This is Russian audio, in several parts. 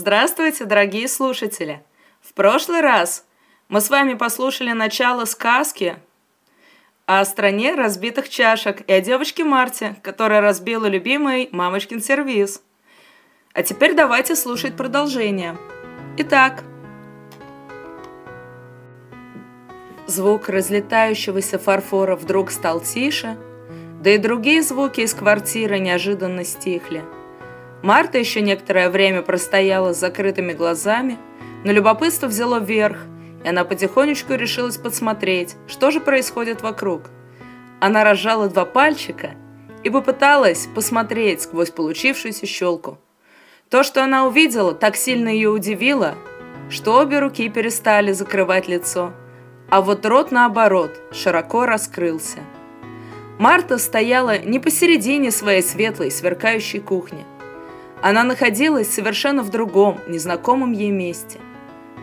Здравствуйте, дорогие слушатели! В прошлый раз мы с вами послушали начало сказки о стране разбитых чашек и о девочке Марте, которая разбила любимый мамочкин сервиз. А теперь давайте слушать продолжение. Итак, звук разлетающегося фарфора вдруг стал тише, да и другие звуки из квартиры неожиданно стихли – Марта еще некоторое время простояла с закрытыми глазами, но любопытство взяло верх, и она потихонечку решилась подсмотреть, что же происходит вокруг. Она разжала два пальчика и попыталась посмотреть сквозь получившуюся щелку. То, что она увидела, так сильно ее удивило, что обе руки перестали закрывать лицо, а вот рот, наоборот, широко раскрылся. Марта стояла не посередине своей светлой, сверкающей кухни – она находилась совершенно в другом, незнакомом ей месте.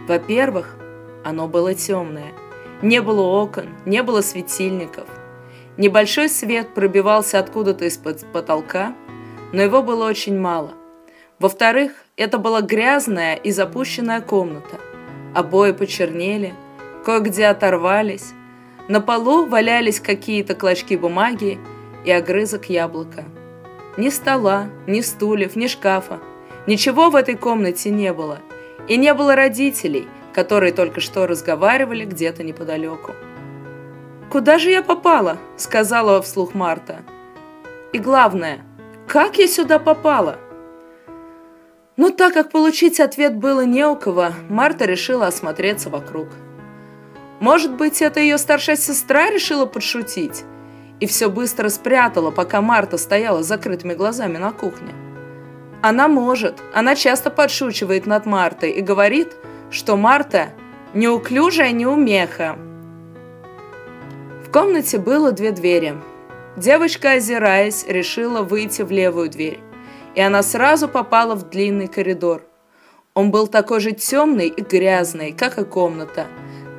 Во-первых, оно было темное. Не было окон, не было светильников. Небольшой свет пробивался откуда-то из-под потолка, но его было очень мало. Во-вторых, это была грязная и запущенная комната. Обои почернели, кое-где оторвались. На полу валялись какие-то клочки бумаги и огрызок яблока. Ни стола, ни стульев, ни шкафа. Ничего в этой комнате не было. И не было родителей, которые только что разговаривали где-то неподалеку. «Куда же я попала?» – сказала вслух Марта. «И главное, как я сюда попала?» Но так как получить ответ было не у кого, Марта решила осмотреться вокруг. Может быть, это ее старшая сестра решила подшутить? И все быстро спрятала, пока Марта стояла с закрытыми глазами на кухне. Она может, она часто подшучивает над Мартой и говорит, что Марта неуклюжая неумеха. В комнате было две двери. Девочка, озираясь, решила выйти в левую дверь, и она сразу попала в длинный коридор. Он был такой же темный и грязный, как и комната,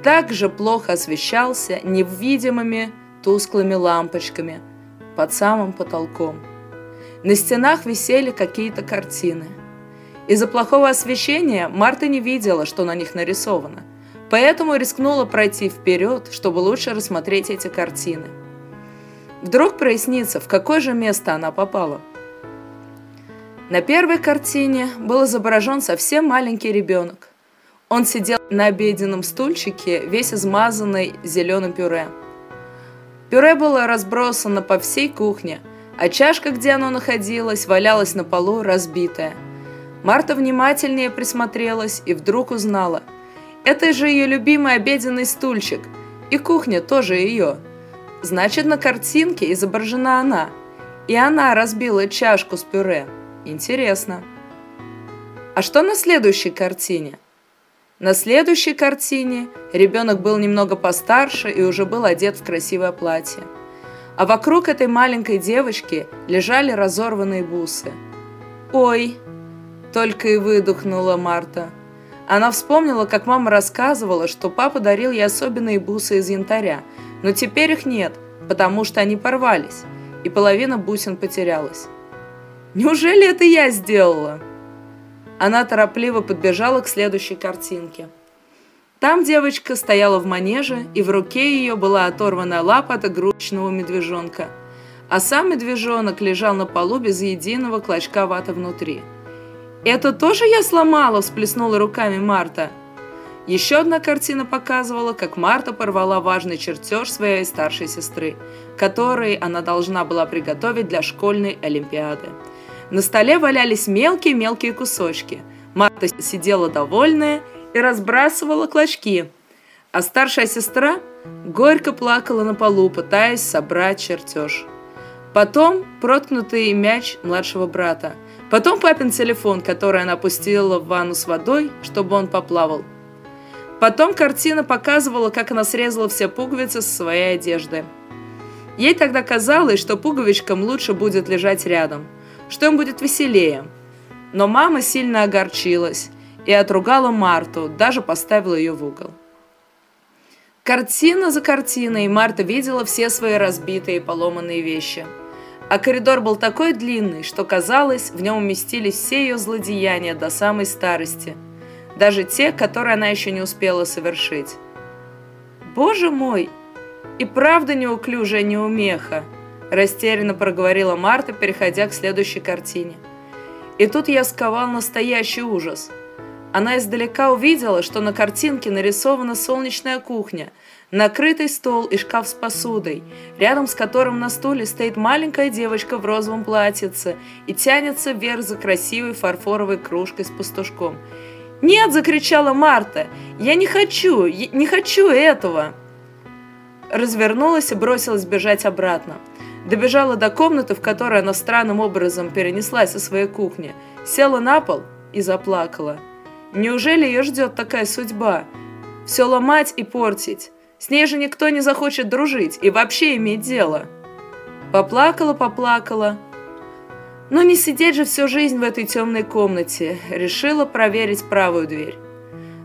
также плохо освещался невидимыми тусклыми лампочками под самым потолком. На стенах висели какие-то картины. Из-за плохого освещения Марта не видела, что на них нарисовано, поэтому рискнула пройти вперед, чтобы лучше рассмотреть эти картины. Вдруг прояснится, в какое же место она попала. На первой картине был изображен совсем маленький ребенок. Он сидел на обеденном стульчике, весь измазанный зеленым пюре – Пюре было разбросано по всей кухне, а чашка, где оно находилось, валялась на полу, разбитая. Марта внимательнее присмотрелась и вдруг узнала. Это же ее любимый обеденный стульчик, и кухня тоже ее. Значит, на картинке изображена она. И она разбила чашку с пюре. Интересно. А что на следующей картине? На следующей картине ребенок был немного постарше и уже был одет в красивое платье. А вокруг этой маленькой девочки лежали разорванные бусы. «Ой!» – только и выдохнула Марта. Она вспомнила, как мама рассказывала, что папа дарил ей особенные бусы из янтаря, но теперь их нет, потому что они порвались, и половина бусин потерялась. «Неужели это я сделала?» Она торопливо подбежала к следующей картинке. Там девочка стояла в манеже, и в руке ее была оторванная лапа от игрушечного медвежонка, а сам медвежонок лежал на полу без единого клочка ваты внутри. «Это тоже я сломала?» – всплеснула руками Марта. Еще одна картина показывала, как Марта порвала важный чертеж своей старшей сестры, который она должна была приготовить для школьной олимпиады. На столе валялись мелкие-мелкие кусочки. Марта сидела довольная и разбрасывала клочки, а старшая сестра горько плакала на полу, пытаясь собрать чертеж. Потом проткнутый мяч младшего брата. Потом папин телефон, который она опустила в ванну с водой, чтобы он поплавал. Потом картина показывала, как она срезала все пуговицы со своей одежды. Ей тогда казалось, что пуговичкам лучше будет лежать рядом – что им будет веселее. Но мама сильно огорчилась и отругала Марту, даже поставила ее в угол. Картина за картиной Марта видела все свои разбитые и поломанные вещи. А коридор был такой длинный, что казалось, в нем уместились все ее злодеяния до самой старости, даже те, которые она еще не успела совершить. «Боже мой! И правда неуклюжая неумеха!» Растерянно проговорила Марта, переходя к следующей картине. И тут я сковал настоящий ужас. Она издалека увидела, что на картинке нарисована солнечная кухня – накрытый стол и шкаф с посудой, рядом с которым на стуле стоит маленькая девочка в розовом платьице и тянется вверх за красивой фарфоровой кружкой с пастушком. «Нет!» – закричала Марта. «Я не хочу! Я не хочу этого!» Развернулась и бросилась бежать обратно. Добежала до комнаты, в которой она странным образом перенеслась со своей кухни, села на пол и заплакала. Неужели ее ждет такая судьба? Все ломать и портить. С ней же никто не захочет дружить и вообще иметь дело. Поплакала, поплакала. Но не сидеть же всю жизнь в этой темной комнате. Решила проверить правую дверь.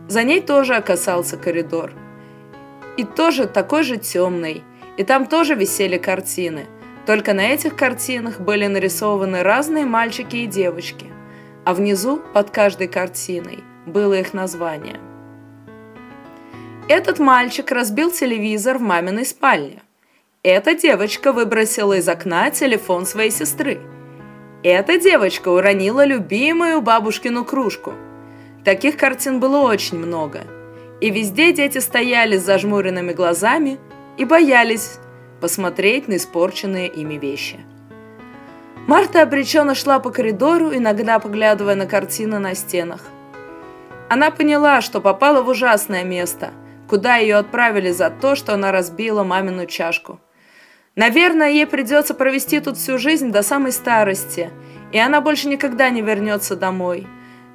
За ней тоже оказался коридор. И тоже такой же темный. И там тоже висели картины. Только на этих картинах были нарисованы разные мальчики и девочки. А внизу, под каждой картиной, было их название – этот мальчик разбил телевизор в маминой спальне. Эта девочка выбросила из окна телефон своей сестры. Эта девочка уронила любимую бабушкину кружку. Таких картин было очень много. И везде дети стояли с зажмуренными глазами и боялись посмотреть на испорченные ими вещи. Марта обреченно шла по коридору, иногда поглядывая на картины на стенах. Она поняла, что попала в ужасное место – куда ее отправили за то, что она разбила мамину чашку. Наверное, ей придется провести тут всю жизнь до самой старости, и она больше никогда не вернется домой.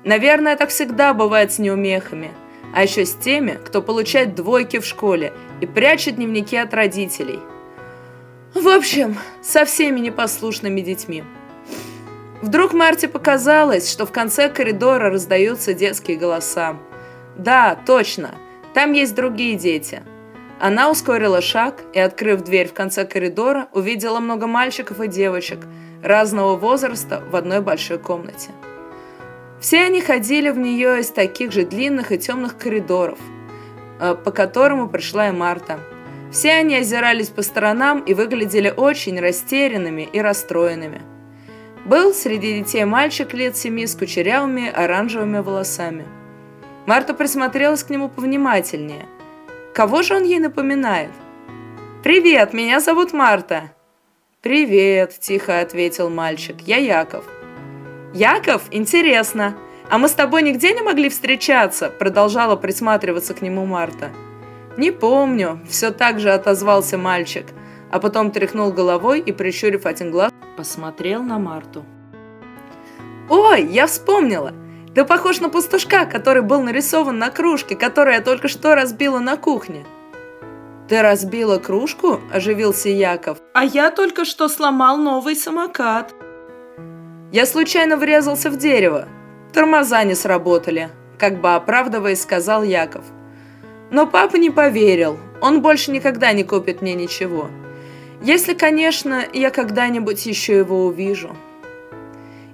Наверное, так всегда бывает с неумехами, а еще с теми, кто получает двойки в школе и прячет дневники от родителей. В общем, со всеми непослушными детьми. Вдруг Марте показалось, что в конце коридора раздаются детские голоса. Да, точно – там есть другие дети». Она ускорила шаг и, открыв дверь в конце коридора, увидела много мальчиков и девочек разного возраста в одной большой комнате. Все они ходили в нее из таких же длинных и темных коридоров, э, по которому пришла и Марта. Все они озирались по сторонам и выглядели очень растерянными и расстроенными. Был среди детей мальчик лет семи с кучерявыми оранжевыми волосами – Марта присмотрелась к нему повнимательнее. Кого же он ей напоминает? «Привет, меня зовут Марта». «Привет», – тихо ответил мальчик. «Я Яков». «Яков? Интересно. А мы с тобой нигде не могли встречаться?» – продолжала присматриваться к нему Марта. «Не помню», – все так же отозвался мальчик, а потом тряхнул головой и, прищурив один глаз, посмотрел на Марту. «Ой, я вспомнила! Ты похож на пастушка, который был нарисован на кружке, которую я только что разбила на кухне. Ты разбила кружку? Оживился Яков. А я только что сломал новый самокат. Я случайно врезался в дерево. Тормоза не сработали, как бы оправдываясь, сказал Яков. Но папа не поверил. Он больше никогда не купит мне ничего. Если, конечно, я когда-нибудь еще его увижу.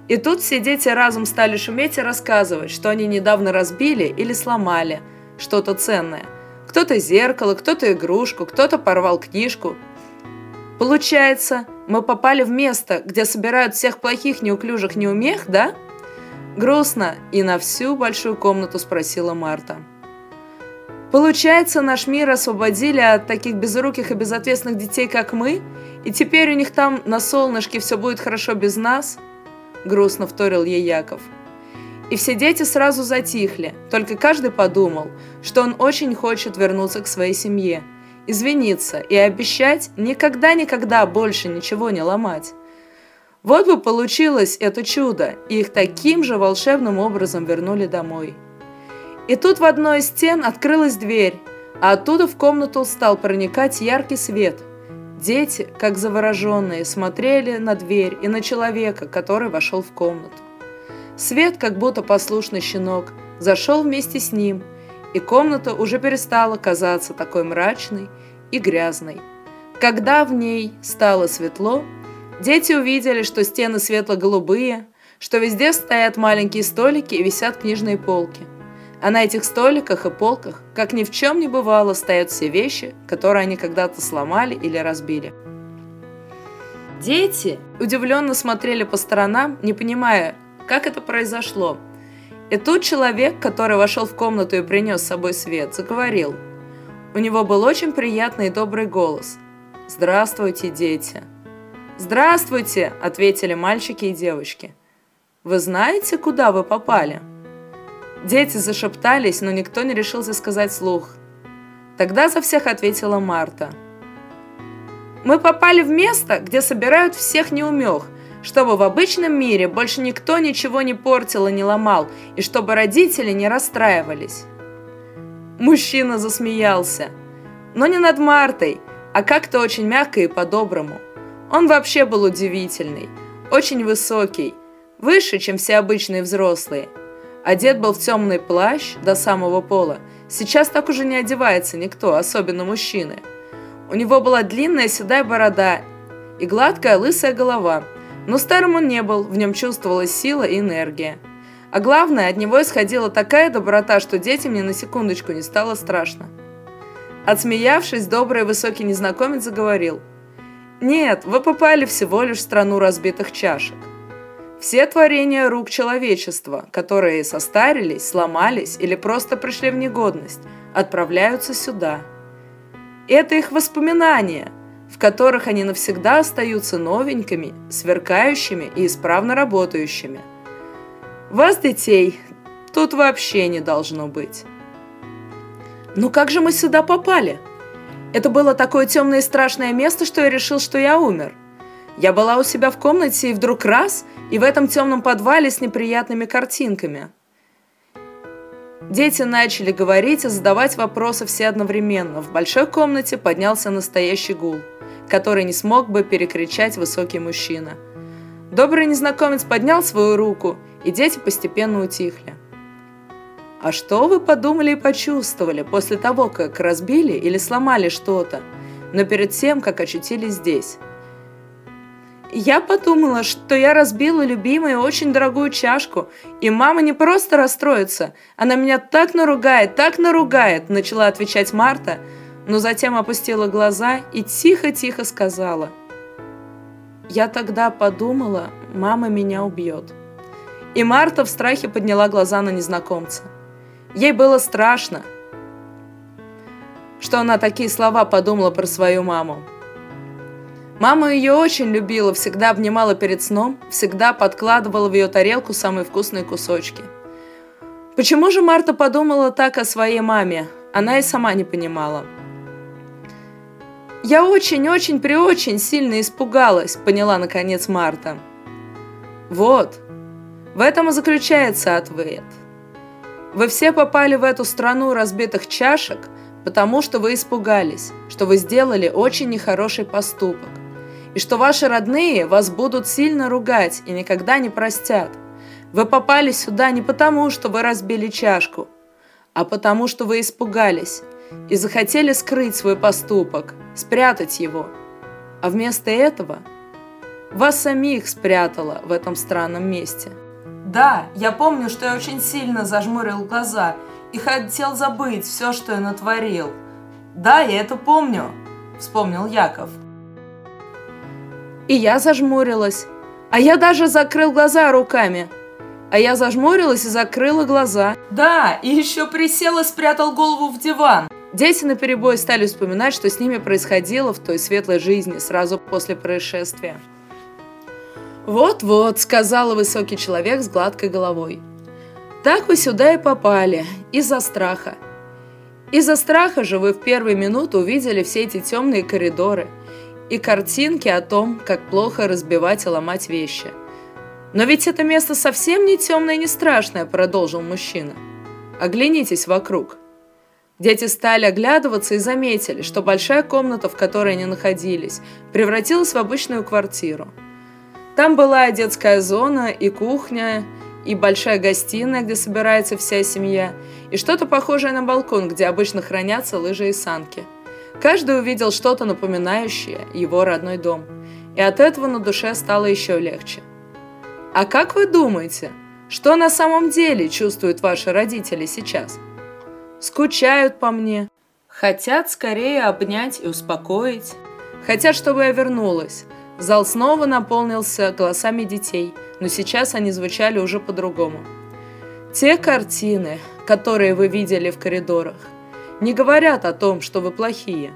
И тут все дети разом стали шуметь и рассказывать, что они недавно разбили или сломали что-то ценное. Кто-то зеркало, кто-то игрушку, кто-то порвал книжку. Получается, мы попали в место, где собирают всех плохих неуклюжих неумех, да? Грустно и на всю большую комнату спросила Марта. Получается, наш мир освободили от таких безруких и безответственных детей, как мы, и теперь у них там на солнышке все будет хорошо без нас –– грустно вторил ей Яков. И все дети сразу затихли, только каждый подумал, что он очень хочет вернуться к своей семье, извиниться и обещать никогда-никогда больше ничего не ломать. Вот бы получилось это чудо, и их таким же волшебным образом вернули домой. И тут в одной из стен открылась дверь, а оттуда в комнату стал проникать яркий свет – Дети, как завороженные, смотрели на дверь и на человека, который вошел в комнату. Свет, как будто послушный щенок, зашел вместе с ним, и комната уже перестала казаться такой мрачной и грязной. Когда в ней стало светло, Дети увидели, что стены светло-голубые, что везде стоят маленькие столики и висят книжные полки. А на этих столиках и полках, как ни в чем не бывало, стоят все вещи, которые они когда-то сломали или разбили. Дети удивленно смотрели по сторонам, не понимая, как это произошло. И тут человек, который вошел в комнату и принес с собой свет, заговорил. У него был очень приятный и добрый голос. «Здравствуйте, дети!» «Здравствуйте!» – ответили мальчики и девочки – вы знаете, куда вы попали?» Дети зашептались, но никто не решился сказать слух. Тогда за всех ответила Марта. «Мы попали в место, где собирают всех неумех, чтобы в обычном мире больше никто ничего не портил и не ломал, и чтобы родители не расстраивались». Мужчина засмеялся. Но не над Мартой, а как-то очень мягко и по-доброму. Он вообще был удивительный, очень высокий, выше, чем все обычные взрослые. Одет был в темный плащ до самого пола. Сейчас так уже не одевается никто, особенно мужчины. У него была длинная седая борода и гладкая лысая голова. Но старым он не был, в нем чувствовалась сила и энергия. А главное, от него исходила такая доброта, что детям ни на секундочку не стало страшно. Отсмеявшись, добрый высокий незнакомец заговорил. «Нет, вы попали всего лишь в страну разбитых чашек. Все творения рук человечества, которые состарились, сломались или просто пришли в негодность, отправляются сюда. Это их воспоминания, в которых они навсегда остаются новенькими, сверкающими и исправно работающими. Вас, детей, тут вообще не должно быть. Ну как же мы сюда попали? Это было такое темное и страшное место, что я решил, что я умер. Я была у себя в комнате, и вдруг раз – и в этом темном подвале с неприятными картинками. Дети начали говорить и задавать вопросы все одновременно. В большой комнате поднялся настоящий гул, который не смог бы перекричать высокий мужчина. Добрый незнакомец поднял свою руку, и дети постепенно утихли. А что вы подумали и почувствовали после того, как разбили или сломали что-то, но перед тем, как очутились здесь? Я подумала, что я разбила любимую очень дорогую чашку, и мама не просто расстроится, она меня так наругает, так наругает, начала отвечать Марта, но затем опустила глаза и тихо-тихо сказала. Я тогда подумала, мама меня убьет. И Марта в страхе подняла глаза на незнакомца. Ей было страшно, что она такие слова подумала про свою маму. Мама ее очень любила, всегда обнимала перед сном, всегда подкладывала в ее тарелку самые вкусные кусочки. Почему же Марта подумала так о своей маме? Она и сама не понимала. «Я очень-очень-преочень сильно испугалась», — поняла наконец Марта. «Вот, в этом и заключается ответ. Вы все попали в эту страну разбитых чашек, потому что вы испугались, что вы сделали очень нехороший поступок и что ваши родные вас будут сильно ругать и никогда не простят. Вы попали сюда не потому, что вы разбили чашку, а потому, что вы испугались и захотели скрыть свой поступок, спрятать его. А вместо этого вас самих спрятало в этом странном месте. Да, я помню, что я очень сильно зажмурил глаза и хотел забыть все, что я натворил. Да, я это помню, вспомнил Яков. И я зажмурилась. А я даже закрыл глаза руками. А я зажмурилась и закрыла глаза. Да, и еще присел и спрятал голову в диван. Дети на перебой стали вспоминать, что с ними происходило в той светлой жизни сразу после происшествия. «Вот-вот», — сказал высокий человек с гладкой головой. «Так вы сюда и попали, из-за страха. Из-за страха же вы в первые минуты увидели все эти темные коридоры — и картинки о том, как плохо разбивать и ломать вещи. «Но ведь это место совсем не темное и не страшное», – продолжил мужчина. «Оглянитесь вокруг». Дети стали оглядываться и заметили, что большая комната, в которой они находились, превратилась в обычную квартиру. Там была и детская зона, и кухня, и большая гостиная, где собирается вся семья, и что-то похожее на балкон, где обычно хранятся лыжи и санки – Каждый увидел что-то напоминающее его родной дом. и от этого на душе стало еще легче. А как вы думаете, что на самом деле чувствуют ваши родители сейчас? Скучают по мне, хотят скорее обнять и успокоить, хотят, чтобы я вернулась. Зал снова наполнился голосами детей, но сейчас они звучали уже по-другому. Те картины, которые вы видели в коридорах, не говорят о том, что вы плохие.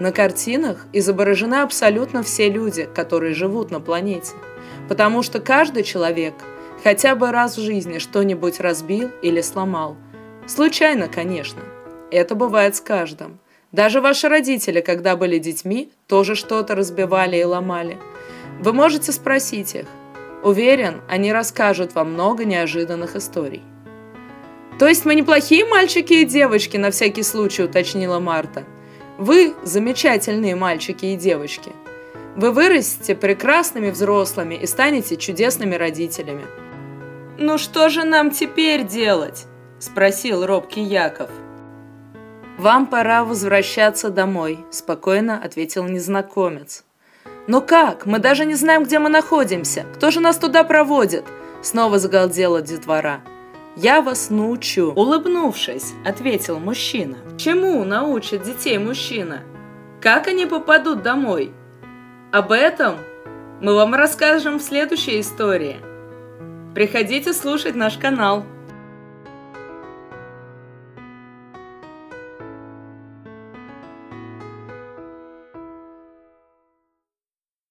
На картинах изображены абсолютно все люди, которые живут на планете. Потому что каждый человек хотя бы раз в жизни что-нибудь разбил или сломал. Случайно, конечно. Это бывает с каждым. Даже ваши родители, когда были детьми, тоже что-то разбивали и ломали. Вы можете спросить их. Уверен, они расскажут вам много неожиданных историй. То есть мы неплохие мальчики и девочки, на всякий случай уточнила Марта. Вы замечательные мальчики и девочки. Вы вырастете прекрасными взрослыми и станете чудесными родителями. «Ну что же нам теперь делать?» – спросил робкий Яков. «Вам пора возвращаться домой», – спокойно ответил незнакомец. «Но как? Мы даже не знаем, где мы находимся. Кто же нас туда проводит?» Снова загалдела детвора. «Я вас научу», – улыбнувшись, ответил мужчина. «Чему научит детей мужчина? Как они попадут домой?» Об этом мы вам расскажем в следующей истории. Приходите слушать наш канал.